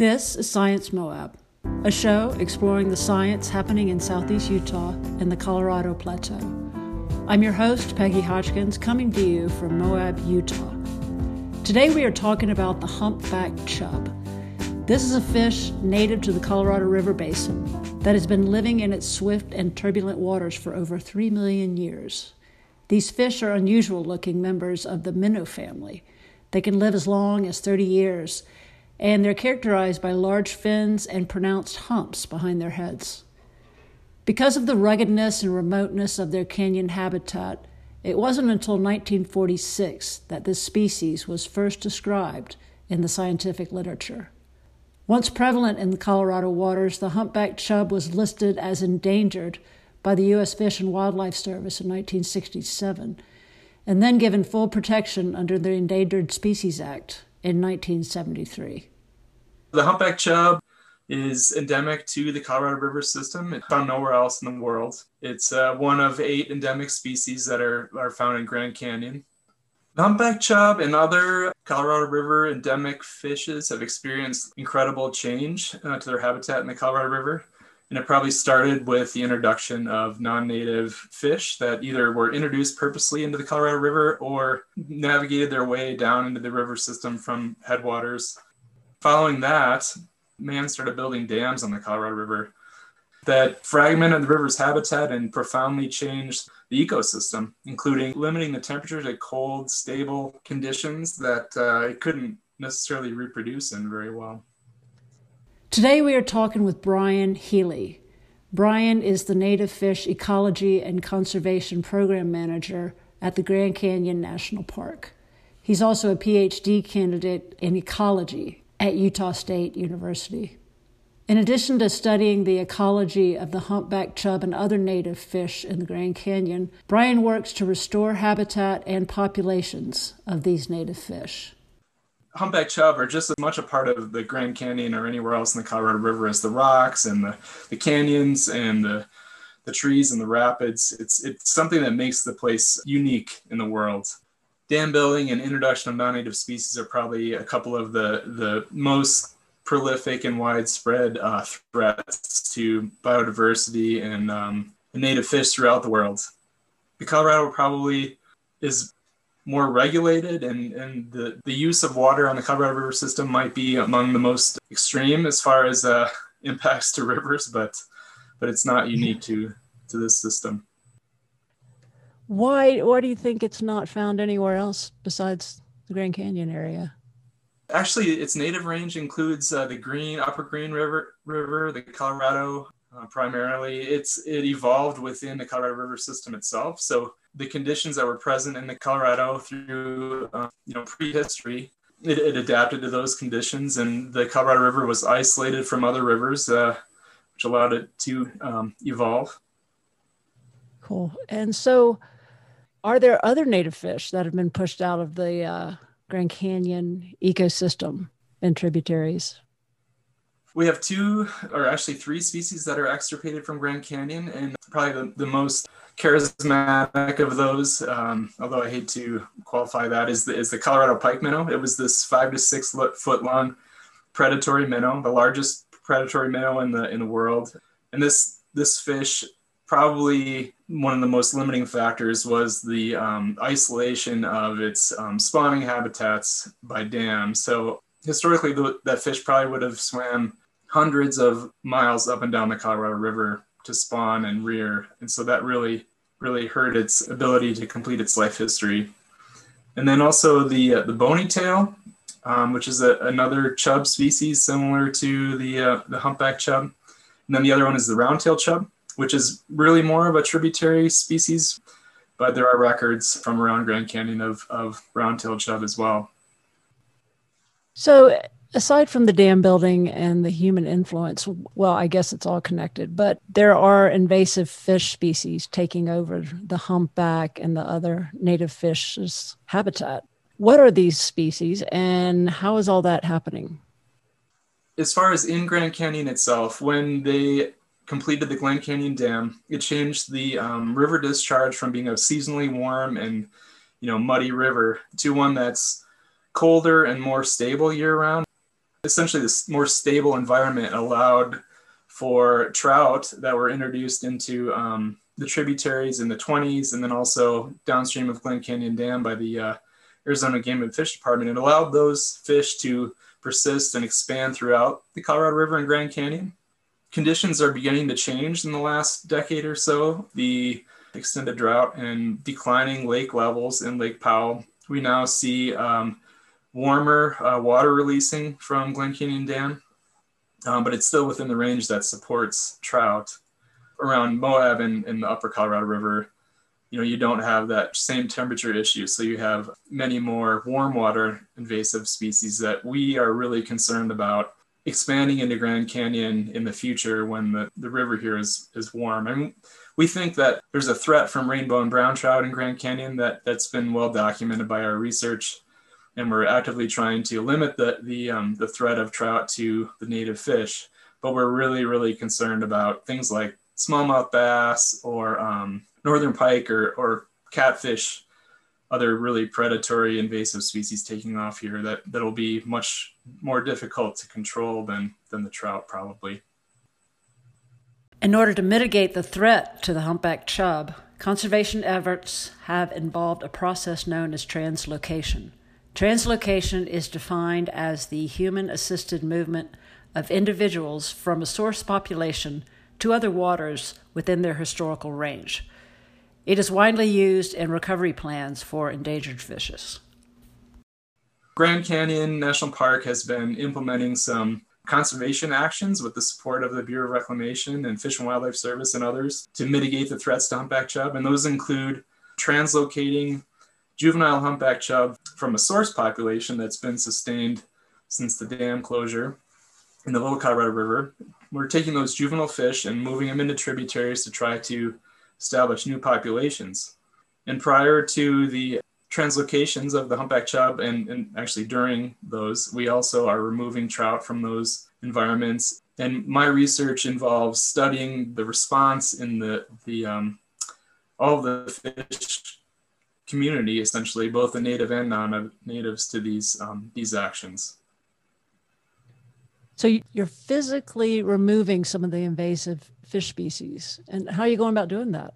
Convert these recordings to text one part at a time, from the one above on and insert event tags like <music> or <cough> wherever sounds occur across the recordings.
This is Science Moab, a show exploring the science happening in southeast Utah and the Colorado Plateau. I'm your host, Peggy Hodgkins, coming to you from Moab, Utah. Today we are talking about the humpback chub. This is a fish native to the Colorado River Basin that has been living in its swift and turbulent waters for over 3 million years. These fish are unusual looking members of the minnow family. They can live as long as 30 years and they're characterized by large fins and pronounced humps behind their heads. Because of the ruggedness and remoteness of their canyon habitat, it wasn't until 1946 that this species was first described in the scientific literature. Once prevalent in the Colorado waters, the humpback chub was listed as endangered by the U.S. Fish and Wildlife Service in 1967, and then given full protection under the Endangered Species Act in 1973. The humpback chub is endemic to the Colorado River system. It's found nowhere else in the world. It's uh, one of eight endemic species that are, are found in Grand Canyon. The humpback chub and other Colorado River endemic fishes have experienced incredible change uh, to their habitat in the Colorado River. And it probably started with the introduction of non native fish that either were introduced purposely into the Colorado River or navigated their way down into the river system from headwaters. Following that, man started building dams on the Colorado River that fragmented the river's habitat and profoundly changed the ecosystem, including limiting the temperature to cold, stable conditions that uh, it couldn't necessarily reproduce in very well. Today we are talking with Brian Healy. Brian is the Native Fish Ecology and Conservation Program Manager at the Grand Canyon National Park. He's also a PhD candidate in ecology at Utah State University. In addition to studying the ecology of the humpback chub and other native fish in the Grand Canyon, Brian works to restore habitat and populations of these native fish humpback chub are just as much a part of the Grand Canyon or anywhere else in the Colorado River as the rocks and the, the canyons and the, the trees and the rapids. It's, it's something that makes the place unique in the world. Dam building and introduction of non-native species are probably a couple of the, the most prolific and widespread uh, threats to biodiversity and um, native fish throughout the world. The Colorado probably is more regulated and, and the, the use of water on the Colorado River system might be among the most extreme as far as uh, <laughs> impacts to rivers, but but it's not unique to to this system. Why why do you think it's not found anywhere else besides the Grand Canyon area? Actually, its native range includes uh, the Green Upper Green River, River, the Colorado uh, primarily. It's it evolved within the Colorado River system itself. So the conditions that were present in the Colorado through uh, you know prehistory. It, it, adapted to those conditions, and the Colorado River was isolated from other rivers, uh, which allowed it to um, evolve. Cool. And so, are there other native fish that have been pushed out of the uh, Grand Canyon ecosystem and tributaries? We have two, or actually three species that are extirpated from Grand Canyon, and probably the, the most charismatic of those, um, although I hate to qualify that, is the, is the Colorado pike minnow. It was this five to six foot long predatory minnow, the largest predatory minnow in the in the world. And this this fish probably one of the most limiting factors was the um, isolation of its um, spawning habitats by dams. So historically, the, that fish probably would have swam hundreds of miles up and down the Colorado River to spawn and rear. And so that really, really hurt its ability to complete its life history. And then also the, uh, the bony tail, um, which is a, another chub species similar to the, uh, the humpback chub. And then the other one is the roundtail chub, which is really more of a tributary species, but there are records from around Grand Canyon of, of roundtail chub as well. So aside from the dam building and the human influence, well, I guess it's all connected, but there are invasive fish species taking over the humpback and the other native fish's habitat. What are these species and how is all that happening? As far as in Grand Canyon itself, when they completed the Grand Canyon Dam, it changed the um, river discharge from being a seasonally warm and you know muddy river to one that's colder and more stable year round essentially this more stable environment allowed for trout that were introduced into um, the tributaries in the 20s and then also downstream of Glen Canyon Dam by the uh, Arizona Game and Fish Department. It allowed those fish to persist and expand throughout the Colorado River and Grand Canyon. Conditions are beginning to change in the last decade or so. The extended drought and declining lake levels in Lake Powell. We now see um, warmer uh, water releasing from Glen Canyon Dam, um, but it's still within the range that supports trout. Around Moab and, in the upper Colorado River, you know, you don't have that same temperature issue. So you have many more warm water invasive species that we are really concerned about expanding into Grand Canyon in the future when the, the river here is, is warm. And we think that there's a threat from rainbow and brown trout in Grand Canyon that, that's been well documented by our research and we're actively trying to limit the the um, the threat of trout to the native fish. But we're really really concerned about things like smallmouth bass or um, northern pike or or catfish, other really predatory invasive species taking off here that that'll be much more difficult to control than than the trout probably. In order to mitigate the threat to the humpback chub, conservation efforts have involved a process known as translocation. Translocation is defined as the human assisted movement of individuals from a source population to other waters within their historical range. It is widely used in recovery plans for endangered fishes. Grand Canyon National Park has been implementing some conservation actions with the support of the Bureau of Reclamation and Fish and Wildlife Service and others to mitigate the threats to humpback chub. And those include translocating juvenile humpback chub from a source population that's been sustained since the dam closure in the Little Colorado River. We're taking those juvenile fish and moving them into tributaries to try to establish new populations. And prior to the translocations of the humpback chub, and, and actually during those, we also are removing trout from those environments. And my research involves studying the response in the, the um, all the fish community, essentially, both the native and non-natives to these um, these actions. So you're physically removing some of the invasive fish species, and how are you going about doing that?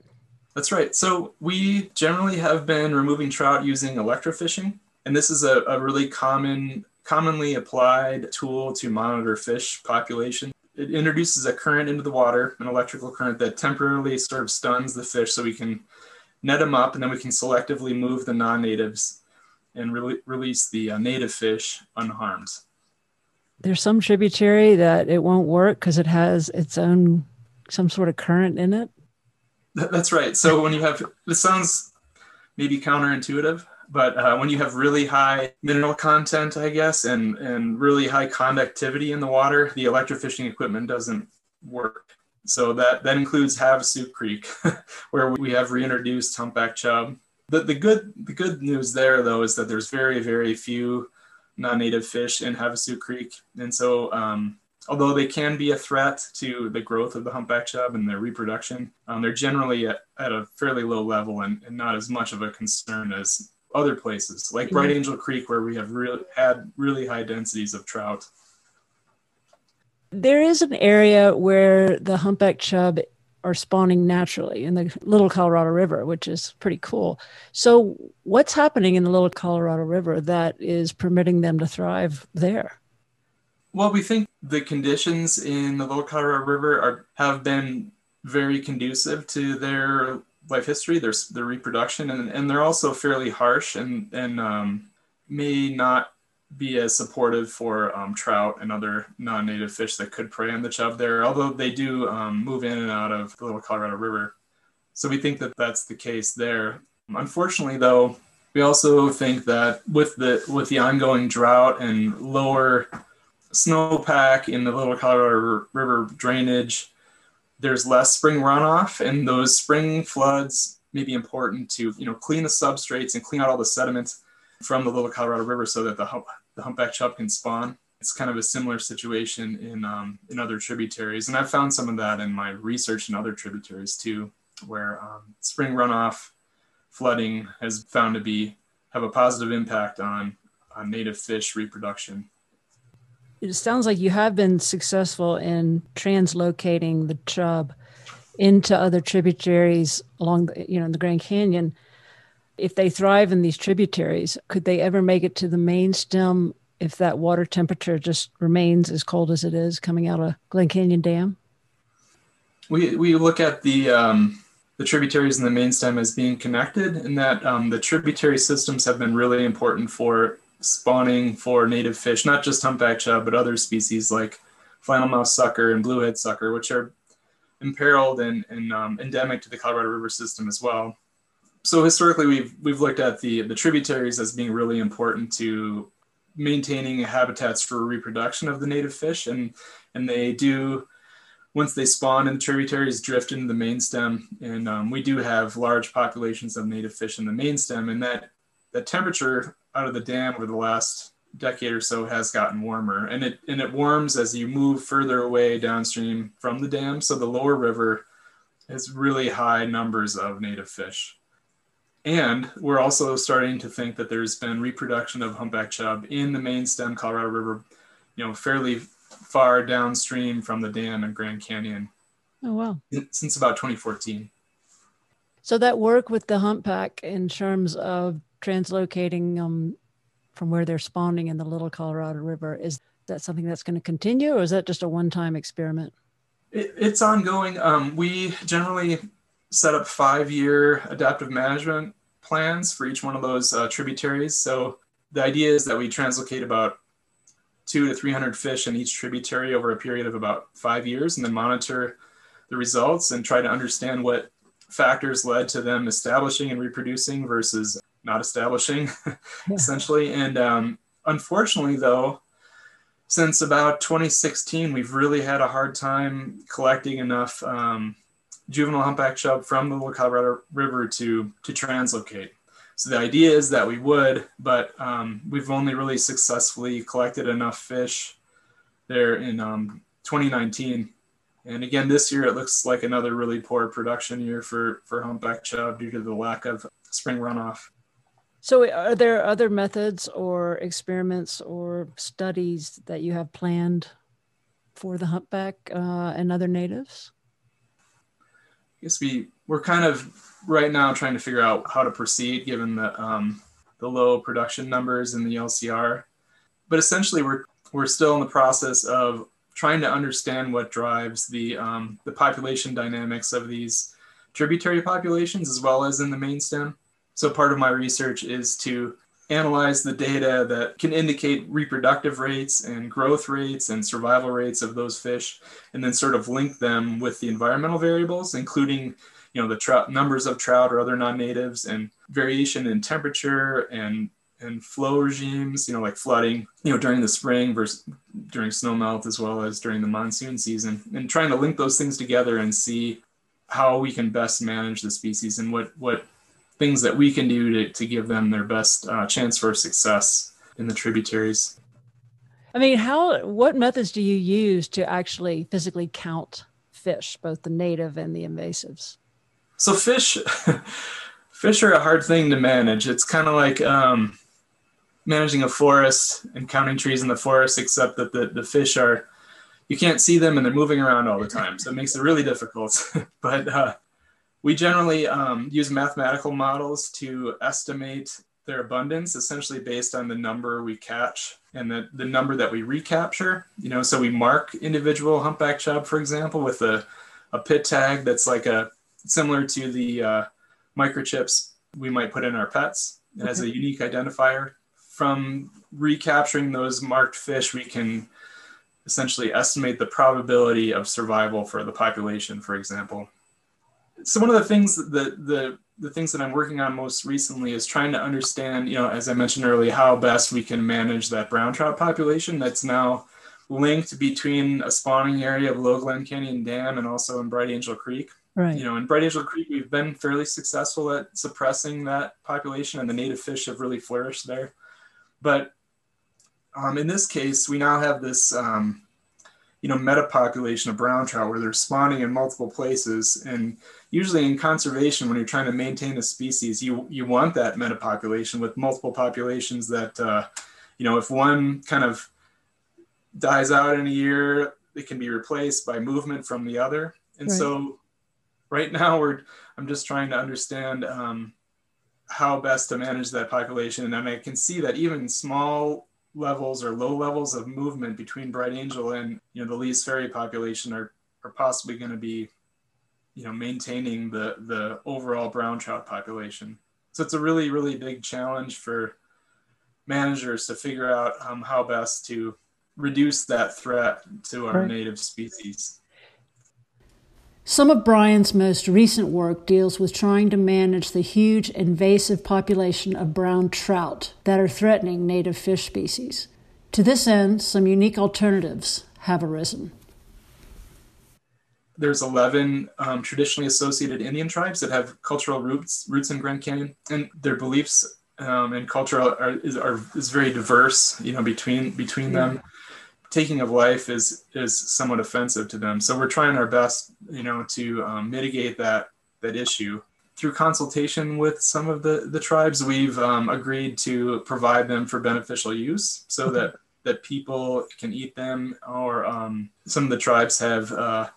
That's right. So we generally have been removing trout using electrofishing, and this is a, a really common, commonly applied tool to monitor fish population. It introduces a current into the water, an electrical current that temporarily sort of stuns the fish so we can net them up, and then we can selectively move the non-natives and re- release the uh, native fish unharmed. There's some tributary that it won't work because it has its own some sort of current in it. That's right. So when you have this sounds maybe counterintuitive, but uh, when you have really high mineral content, I guess, and and really high conductivity in the water, the electrofishing equipment doesn't work. So that, that includes Havasu Creek, <laughs> where we have reintroduced humpback chub. The, the good the good news there though is that there's very very few non-native fish in Havasu Creek, and so um, although they can be a threat to the growth of the humpback chub and their reproduction, um, they're generally at, at, a fairly low level and, and, not as much of a concern as other places like Bright mm-hmm. Angel Creek, where we have really had really high densities of trout there is an area where the humpback chub are spawning naturally in the Little Colorado River, which is pretty cool. So, what's happening in the Little Colorado River that is permitting them to thrive there? Well, we think the conditions in the Little Colorado River are have been very conducive to their life history, their their reproduction, and, and they're also fairly harsh and and um, may not be as supportive for um, trout and other non-native fish that could prey on the chub there, although they do um, move in and out of the Little Colorado River. So we think that that's the case there. Unfortunately, though, we also think that with the with the ongoing drought and lower snowpack in the Little Colorado River drainage, there's less spring runoff, and those spring floods may be important to you know clean the substrates and clean out all the sediment from the Little Colorado River so that the the humpback chub can spawn. It's kind of a similar situation in um, in other tributaries, and I've found some of that in my research in other tributaries too, where um, spring runoff flooding has found to be have a positive impact on on native fish reproduction. it sounds like you have been successful in translocating the chub into other tributaries along the, you know, the Grand Canyon. If they thrive in these tributaries, could they ever make it to the main stem if that water temperature just remains as cold as it is coming out of Glen Canyon Dam? We, we look at the um, the tributaries and the main stem as being connected, and that um, the tributary systems have been really important for spawning for native fish, not just humpback chub, but other species like flannelmouth sucker and bluehead sucker, which are imperiled and, and um, endemic to the Colorado River system as well. So historically, we've we've looked at the the tributaries as being really important to maintaining habitats for reproduction of the native fish, and and they do once they spawn in the tributaries drift into the main stem. And um, we do have large populations of native fish in the main stem. And that the temperature out of the dam over the last decade or so has gotten warmer. And it and it warms as you move further away downstream from the dam. So the lower river has really high numbers of native fish and we're also starting to think that there's been reproduction of humpback chub in the main stem colorado river you know fairly far downstream from the dam in grand canyon oh wow since about 2014 so that work with the humpback in terms of translocating um, from where they're spawning in the Little Colorado River. Is that something that's going to continue, or is that just a one-time experiment? It, it's ongoing. Um, we generally set up five-year adaptive management plans for each one of those uh, tributaries. So the idea is that we translocate about two to 300 fish in each tributary over a period of about five years and then monitor the results and try to understand what factors led to them establishing and reproducing versus not establishing, <laughs> essentially. And um, unfortunately, though, since about 2016, we've really had a hard time collecting enough um, juvenile humpback chub from the Little Colorado River to to translocate. So the idea is that we would, but um, we've only really successfully collected enough fish there in um, 2019. And again, this year it looks like another really poor production year for for humpback chub due to the lack of spring runoff. So, are there other methods or experiments or studies that you have planned for the humpback uh, and other natives? Guess we we're kind of right now trying to figure out how to proceed given the um, the low production numbers in the LCR. But essentially, we're we're still in the process of trying to understand what drives the um, the population dynamics of these tributary populations as well as in the main stem. So part of my research is to analyze the data that can indicate reproductive rates and growth rates and survival rates of those fish and then sort of link them with the environmental variables including you know the trout numbers of trout or other non-natives and variation in temperature and and flow regimes you know like flooding you know during the spring versus during snowmelt as well as during the monsoon season and trying to link those things together and see how we can best manage the species and what what things that we can do to, to give them their best uh, chance for success in the tributaries. I mean, how what methods do you use to actually physically count fish, both the native and the invasives? So fish, <laughs> fish are a hard thing to manage. It's kind of like um, managing a forest and counting trees in the forest, except that the, the fish are you can't see them and they're moving around all the time, so it makes it really difficult. <laughs> but uh, we generally um, use mathematical models to estimate their abundance, essentially based on the number we catch and the, the number that we recapture. You know, so we mark individual humpback chub, for example, with a, a pit tag that's like a similar to the uh, microchips we might put in our pets. It has a unique identifier. From recapturing those marked fish, we can essentially estimate the probability of survival for the population, for example so one of the things that the, the the things that I'm working on most recently is trying to understand, you know, as I mentioned earlier, how best we can manage that brown trout population that's now linked between a spawning area of Low Glen Canyon Dam and also in Bright Angel Creek. Right. You know, in Bright Angel Creek, we've been fairly successful at suppressing that population, and the native fish have really flourished there. But um, in this case, we now have this um, you know metapopulation of brown trout where they're spawning in multiple places and usually in conservation when you're trying to maintain a species you you want that metapopulation with multiple populations that uh, you know if one kind of dies out in a year, it can be replaced by movement from the other. And right. so right now we're I'm just trying to understand um, how best to manage that population. And I can see that even small levels or low levels of movement between Bright Angel and you know the Lee's Ferry population are are possibly going to be you know maintaining the the overall brown trout population. So it's a really really big challenge for managers to figure out um, how best to reduce that threat to our right. native species. Some of Brian's most recent work deals with trying to manage the huge invasive population of brown trout that are threatening native fish species. To this end, some unique alternatives have arisen. There's 11 um, traditionally associated Indian tribes that have cultural roots roots in Grand Canyon, and their beliefs um, and culture are, is, are, is very diverse. You know, between between yeah. them taking of life is is somewhat offensive to them. So we're trying our best, you know, to um, mitigate that that issue through consultation with some of the the tribes. We've um, agreed to provide them for beneficial use, so that that people can eat them. Or um, some of the tribes have. Uh,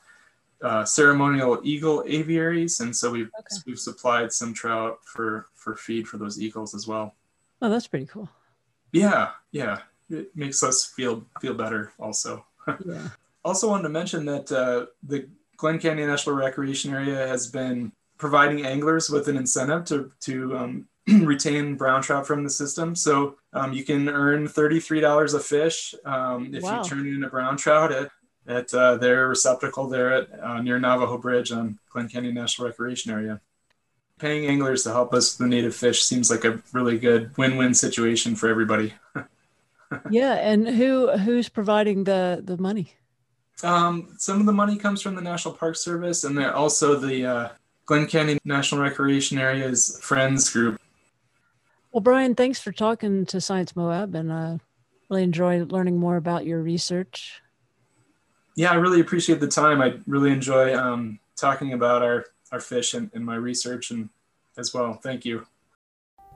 uh, ceremonial eagle aviaries, and so we've okay. we've supplied some trout for for feed for those eagles as well. Oh, that's pretty cool. Yeah, yeah it makes us feel feel better also. <laughs> Yeah. also wanted to mention that uh, the Glen Canyon National Recreation Area has been providing anglers with an incentive to to um, <clears throat> retain brown trout from the system. So um, you can earn $33 a fish um, if wow. you turn in a brown trout at, at uh, their receptacle there at uh, near Navajo Bridge on Glen Canyon National Recreation Area. Paying anglers to help us with the native fish seems like a really good win-win situation for everybody. Yeah, and who who's providing the the money? Um, some of the money comes from the National Park Service, and then also the uh, Glen Canyon National Recreation Area's Friends Group. Well, Brian, thanks for talking to Science Moab, and uh, really enjoy learning more about your research. Yeah, I really appreciate the time. I really enjoy um, talking about our our fish and, and my research, and as well. Thank you.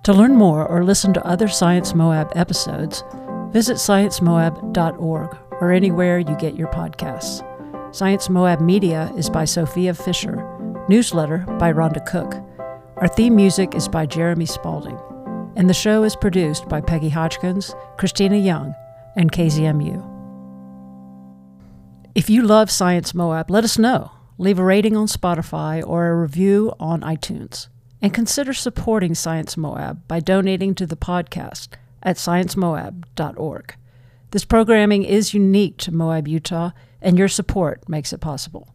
To learn more or listen to other Science Moab episodes Visit sciencemoab.org or anywhere you get your podcasts. Science Moab Media is by Sophia Fisher, newsletter by Rhonda Cook. Our theme music is by Jeremy Spalding, and the show is produced by Peggy Hodgkins, Christina Young, and KZMU. If you love Science Moab, let us know. Leave a rating on Spotify or a review on iTunes. And consider supporting Science Moab by donating to the podcast at sciencemoab.org. This programming is unique to Moab, Utah, and your support makes it possible.